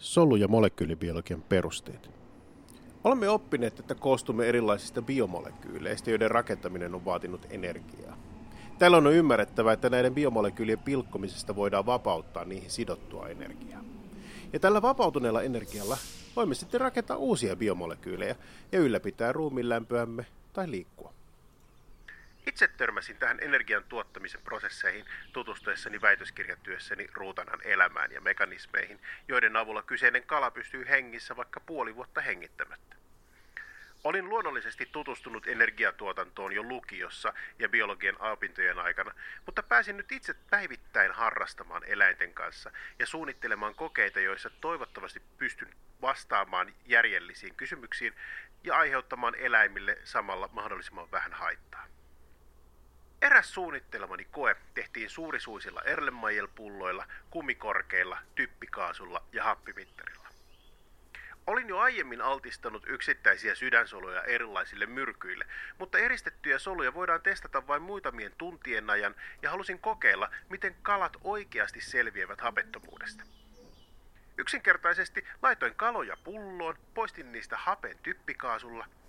Solu- ja molekyylibiologian perusteet. Olemme oppineet, että koostumme erilaisista biomolekyyleistä, joiden rakentaminen on vaatinut energiaa. Tällä on ymmärrettävä, että näiden biomolekyylien pilkkomisesta voidaan vapauttaa niihin sidottua energiaa. Ja tällä vapautuneella energialla voimme sitten rakentaa uusia biomolekyylejä ja ylläpitää ruumiin lämpöämme tai liikkua. Itse törmäsin tähän energian tuottamisen prosesseihin tutustuessani väitöskirjatyössäni ruutanan elämään ja mekanismeihin, joiden avulla kyseinen kala pystyy hengissä vaikka puoli vuotta hengittämättä. Olin luonnollisesti tutustunut energiatuotantoon jo lukiossa ja biologian opintojen aikana, mutta pääsin nyt itse päivittäin harrastamaan eläinten kanssa ja suunnittelemaan kokeita, joissa toivottavasti pystyn vastaamaan järjellisiin kysymyksiin ja aiheuttamaan eläimille samalla mahdollisimman vähän haittaa. Eräs suunnittelemani koe tehtiin suurisuisilla Erlenmeyer-pulloilla, kumikorkeilla, typpikaasulla ja happimittarilla. Olin jo aiemmin altistanut yksittäisiä sydänsoluja erilaisille myrkyille, mutta eristettyjä soluja voidaan testata vain muutamien tuntien ajan ja halusin kokeilla, miten kalat oikeasti selviävät hapettomuudesta. Yksinkertaisesti laitoin kaloja pulloon, poistin niistä hapen typpikaasulla –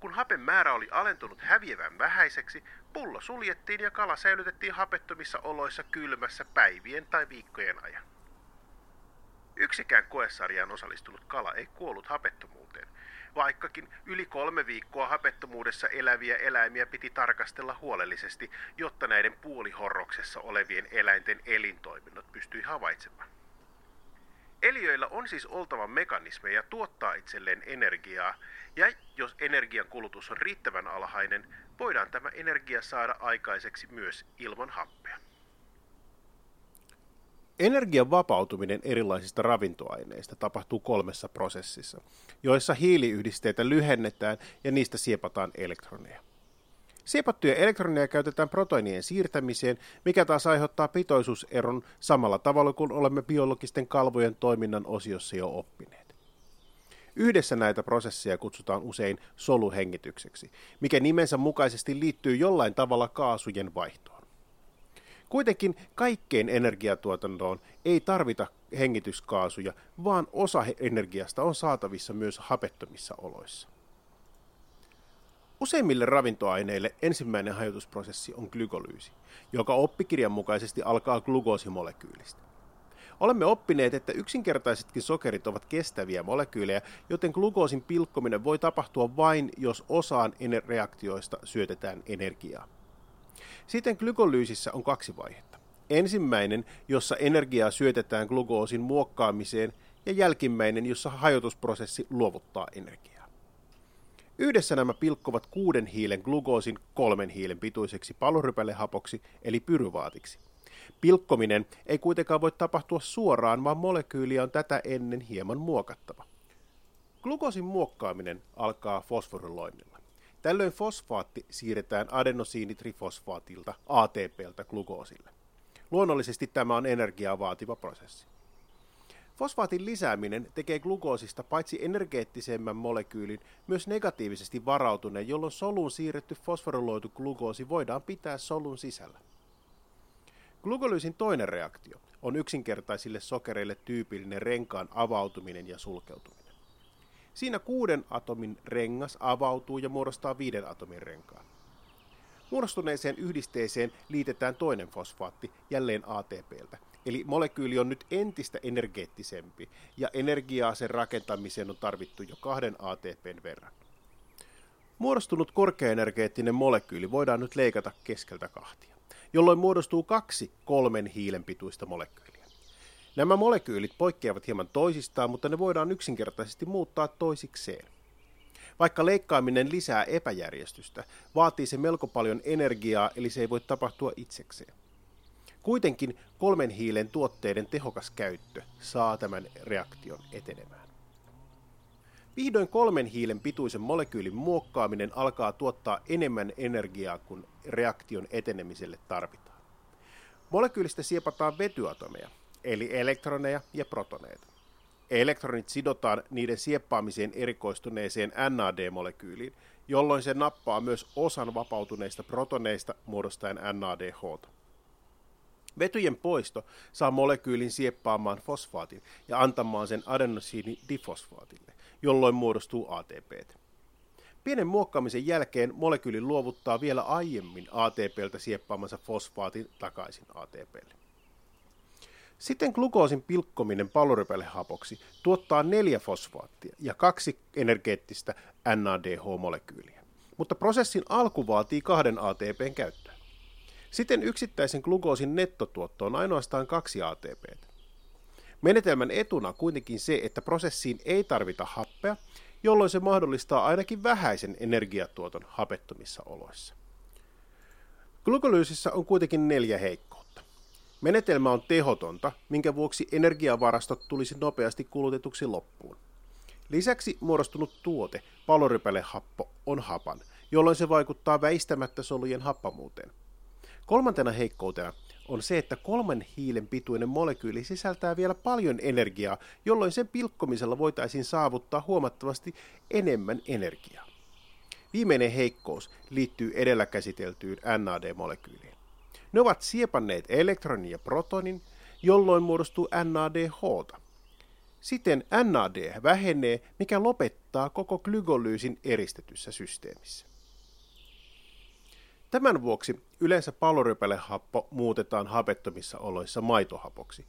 kun hapen määrä oli alentunut häviävän vähäiseksi, pullo suljettiin ja kala säilytettiin hapettomissa oloissa kylmässä päivien tai viikkojen ajan. Yksikään koesarjaan osallistunut kala ei kuollut hapettomuuteen, vaikkakin yli kolme viikkoa hapettomuudessa eläviä eläimiä piti tarkastella huolellisesti, jotta näiden puolihorroksessa olevien eläinten elintoiminnot pystyi havaitsemaan. Eliöillä on siis oltava mekanismeja tuottaa itselleen energiaa, ja jos energian kulutus on riittävän alhainen, voidaan tämä energia saada aikaiseksi myös ilman happea. Energian vapautuminen erilaisista ravintoaineista tapahtuu kolmessa prosessissa, joissa hiiliyhdisteitä lyhennetään ja niistä siepataan elektroneja. Siepattuja elektroneja käytetään proteiinien siirtämiseen, mikä taas aiheuttaa pitoisuuseron samalla tavalla kuin olemme biologisten kalvojen toiminnan osiossa jo oppineet. Yhdessä näitä prosesseja kutsutaan usein soluhengitykseksi, mikä nimensä mukaisesti liittyy jollain tavalla kaasujen vaihtoon. Kuitenkin kaikkeen energiatuotantoon ei tarvita hengityskaasuja, vaan osa energiasta on saatavissa myös hapettomissa oloissa. Useimmille ravintoaineille ensimmäinen hajotusprosessi on glykolyysi, joka oppikirjan mukaisesti alkaa glukosimolekyylistä. Olemme oppineet, että yksinkertaisetkin sokerit ovat kestäviä molekyylejä, joten glukoosin pilkkominen voi tapahtua vain, jos osaan reaktioista syötetään energiaa. Sitten glykolyysissä on kaksi vaihetta. Ensimmäinen, jossa energiaa syötetään glukoosin muokkaamiseen, ja jälkimmäinen, jossa hajotusprosessi luovuttaa energiaa. Yhdessä nämä pilkkovat kuuden hiilen glukoosin kolmen hiilen pituiseksi palurypälehapoksi eli pyruvaatiksi. Pilkkominen ei kuitenkaan voi tapahtua suoraan, vaan molekyyliä on tätä ennen hieman muokattava. Glukoosin muokkaaminen alkaa fosforiloinnilla. Tällöin fosfaatti siirretään adenosiinitrifosfaatilta ATPltä glukoosille. Luonnollisesti tämä on energiaa vaativa prosessi. Fosfaatin lisääminen tekee glukoosista paitsi energeettisemmän molekyylin, myös negatiivisesti varautuneen, jolloin soluun siirretty fosforiloitu glukoosi voidaan pitää solun sisällä. Glukolyysin toinen reaktio on yksinkertaisille sokereille tyypillinen renkaan avautuminen ja sulkeutuminen. Siinä kuuden atomin rengas avautuu ja muodostaa viiden atomin renkaan. Muodostuneeseen yhdisteeseen liitetään toinen fosfaatti, jälleen ATPltä, eli molekyyli on nyt entistä energeettisempi, ja energiaa sen rakentamiseen on tarvittu jo kahden ATPn verran. Muodostunut korkeaenergeettinen molekyyli voidaan nyt leikata keskeltä kahtia, jolloin muodostuu kaksi kolmen hiilen pituista molekyyliä. Nämä molekyylit poikkeavat hieman toisistaan, mutta ne voidaan yksinkertaisesti muuttaa toisikseen. Vaikka leikkaaminen lisää epäjärjestystä, vaatii se melko paljon energiaa, eli se ei voi tapahtua itsekseen. Kuitenkin kolmen hiilen tuotteiden tehokas käyttö saa tämän reaktion etenemään. Vihdoin kolmen hiilen pituisen molekyylin muokkaaminen alkaa tuottaa enemmän energiaa kuin reaktion etenemiselle tarvitaan. Molekyylistä siepataan vetyatomeja, eli elektroneja ja protoneita. Elektronit sidotaan niiden sieppaamiseen erikoistuneeseen NAD-molekyyliin, jolloin se nappaa myös osan vapautuneista protoneista muodostaen NADH. Vetyjen poisto saa molekyylin sieppaamaan fosfaatin ja antamaan sen adenosiinidifosfaatille, jolloin muodostuu ATP. Pienen muokkaamisen jälkeen molekyyli luovuttaa vielä aiemmin ATPltä sieppaamansa fosfaatin takaisin ATPlle. Sitten glukoosin pilkkominen palorypälehapoksi tuottaa neljä fosfaattia ja kaksi energeettistä NADH-molekyyliä, mutta prosessin alku vaatii kahden ATPn käyttöä. Siten yksittäisen glukoosin nettotuotto on ainoastaan kaksi ATPtä. Menetelmän etuna kuitenkin se, että prosessiin ei tarvita happea, jolloin se mahdollistaa ainakin vähäisen energiatuoton hapettomissa oloissa. Glukolyysissä on kuitenkin neljä heikkoutta. Menetelmä on tehotonta, minkä vuoksi energiavarastot tulisi nopeasti kulutetuksi loppuun. Lisäksi muodostunut tuote, palorypälehappo, on hapan, jolloin se vaikuttaa väistämättä solujen happamuuteen. Kolmantena heikkoutena on se, että kolmen hiilen pituinen molekyyli sisältää vielä paljon energiaa, jolloin sen pilkkomisella voitaisiin saavuttaa huomattavasti enemmän energiaa. Viimeinen heikkous liittyy edellä käsiteltyyn NAD-molekyyliin. Ne ovat siepanneet elektronin ja protonin, jolloin muodostuu NADH. Siten NAD vähenee, mikä lopettaa koko glygolyysin eristetyssä systeemissä. Tämän vuoksi yleensä palorypälehappo muutetaan hapettomissa oloissa maitohapoksi,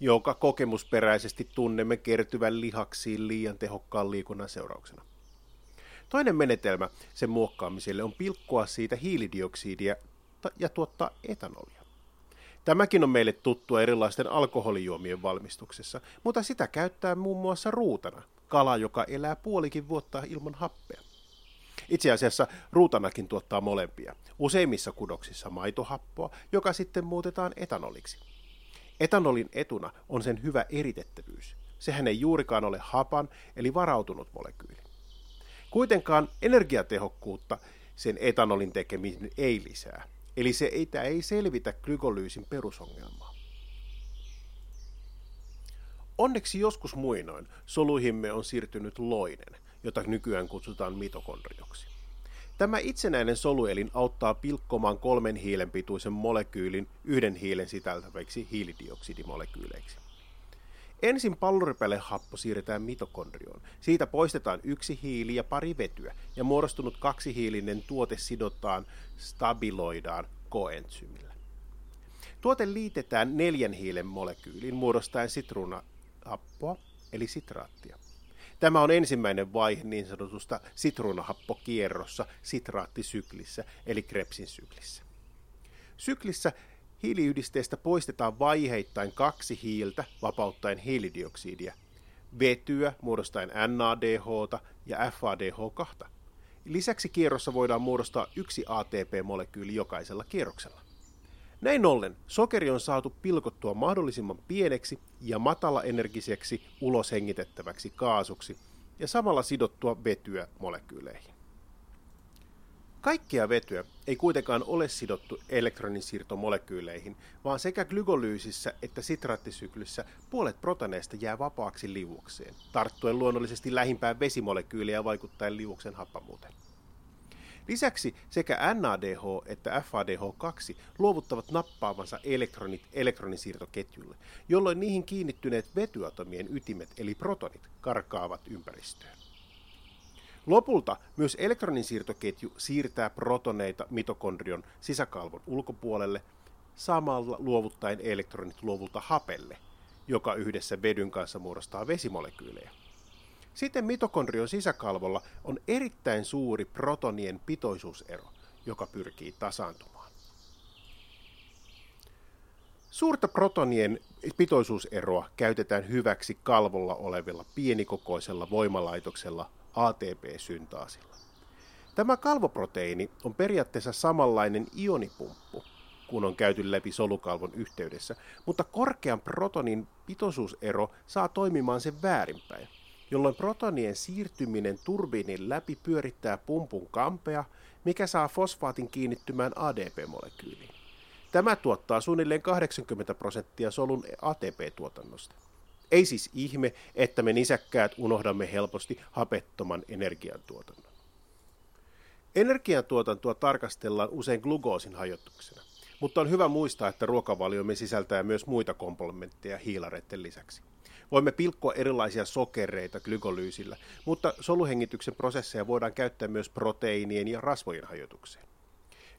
joka kokemusperäisesti tunnemme kertyvän lihaksiin liian tehokkaan liikunnan seurauksena. Toinen menetelmä sen muokkaamiselle on pilkkoa siitä hiilidioksidia ja tuottaa etanolia. Tämäkin on meille tuttua erilaisten alkoholijuomien valmistuksessa, mutta sitä käyttää muun muassa ruutana, kala, joka elää puolikin vuotta ilman happea. Itse asiassa ruutanakin tuottaa molempia. Useimmissa kudoksissa maitohappoa, joka sitten muutetaan etanoliksi. Etanolin etuna on sen hyvä eritettävyys. Sehän ei juurikaan ole hapan, eli varautunut molekyyli. Kuitenkaan energiatehokkuutta sen etanolin tekeminen ei lisää, eli se ei, ei selvitä glykolyysin perusongelmaa. Onneksi joskus muinoin soluihimme on siirtynyt loinen, jota nykyään kutsutaan mitokondrioksi. Tämä itsenäinen soluelin auttaa pilkkomaan kolmen hiilen pituisen molekyylin yhden hiilen sisältäviksi hiilidioksidimolekyyleiksi. Ensin palloripelehappo siirretään mitokondrioon. Siitä poistetaan yksi hiili ja pari vetyä, ja muodostunut kaksihiilinen tuote sidotaan, stabiloidaan koentsymillä. Tuote liitetään neljän hiilen molekyyliin muodostaen sitruunahappoa, eli sitraattia. Tämä on ensimmäinen vaihe niin sanotusta sitruunahappokierrossa sitraattisyklissä, eli Krebsin syklissä. Syklissä hiiliyhdisteestä poistetaan vaiheittain kaksi hiiltä vapauttaen hiilidioksidia, vetyä muodostaen NADH ja FADH2. Lisäksi kierrossa voidaan muodostaa yksi ATP-molekyyli jokaisella kierroksella. Näin ollen sokeri on saatu pilkottua mahdollisimman pieneksi ja matalaenergiseksi uloshengitettäväksi kaasuksi ja samalla sidottua vetyä molekyyleihin. Kaikkea vetyä ei kuitenkaan ole sidottu elektroninsiirtomolekyyleihin, vaan sekä glygolyysissä että sitraattisyklissä puolet protoneista jää vapaaksi liuokseen, tarttuen luonnollisesti lähimpään vesimolekyyliä vaikuttaen liuoksen happamuuteen. Lisäksi sekä NADH että FADH2 luovuttavat nappaavansa elektronit elektronisiirtoketjulle, jolloin niihin kiinnittyneet vetyatomien ytimet eli protonit karkaavat ympäristöön. Lopulta myös elektronisiirtoketju siirtää protoneita mitokondrion sisäkalvon ulkopuolelle, samalla luovuttaen elektronit luovulta hapelle, joka yhdessä vedyn kanssa muodostaa vesimolekyylejä. Sitten mitokondrion sisäkalvolla on erittäin suuri protonien pitoisuusero, joka pyrkii tasaantumaan. Suurta protonien pitoisuuseroa käytetään hyväksi kalvolla olevilla pienikokoisella voimalaitoksella ATP-syntaasilla. Tämä kalvoproteiini on periaatteessa samanlainen ionipumppu, kun on käyty läpi solukalvon yhteydessä, mutta korkean protonin pitoisuusero saa toimimaan sen väärinpäin jolloin protonien siirtyminen turbiinin läpi pyörittää pumpun kampea, mikä saa fosfaatin kiinnittymään ADP-molekyyliin. Tämä tuottaa suunnilleen 80 prosenttia solun ATP-tuotannosta. Ei siis ihme, että me nisäkkäät unohdamme helposti hapettoman energiantuotannon. Energiantuotantoa tarkastellaan usein glukoosin hajotuksena. Mutta on hyvä muistaa, että ruokavaliomme sisältää myös muita komplementteja hiilareiden lisäksi. Voimme pilkkoa erilaisia sokereita glykolyysillä, mutta soluhengityksen prosesseja voidaan käyttää myös proteiinien ja rasvojen hajotukseen.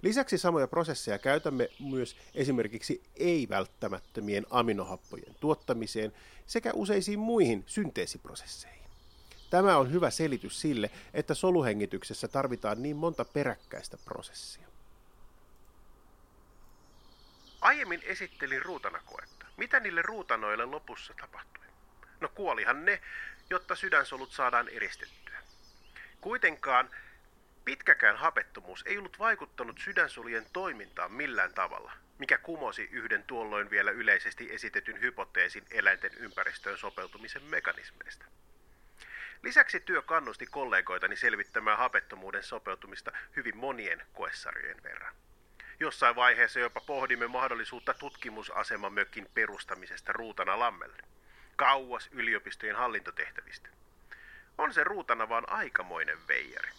Lisäksi samoja prosesseja käytämme myös esimerkiksi ei-välttämättömien aminohappojen tuottamiseen sekä useisiin muihin synteesiprosesseihin. Tämä on hyvä selitys sille, että soluhengityksessä tarvitaan niin monta peräkkäistä prosessia. Aiemmin esittelin ruutanakoetta. Mitä niille ruutanoille lopussa tapahtui? No kuolihan ne, jotta sydänsolut saadaan eristettyä. Kuitenkaan pitkäkään hapettomuus ei ollut vaikuttanut sydänsolien toimintaan millään tavalla, mikä kumosi yhden tuolloin vielä yleisesti esitetyn hypoteesin eläinten ympäristöön sopeutumisen mekanismeista. Lisäksi työ kannusti kollegoitani selvittämään hapettomuuden sopeutumista hyvin monien koessarjojen verran. Jossain vaiheessa jopa pohdimme mahdollisuutta tutkimusasemamökin perustamisesta Ruutana Lammelle, kauas yliopistojen hallintotehtävistä. On se Ruutana vaan aikamoinen veijari.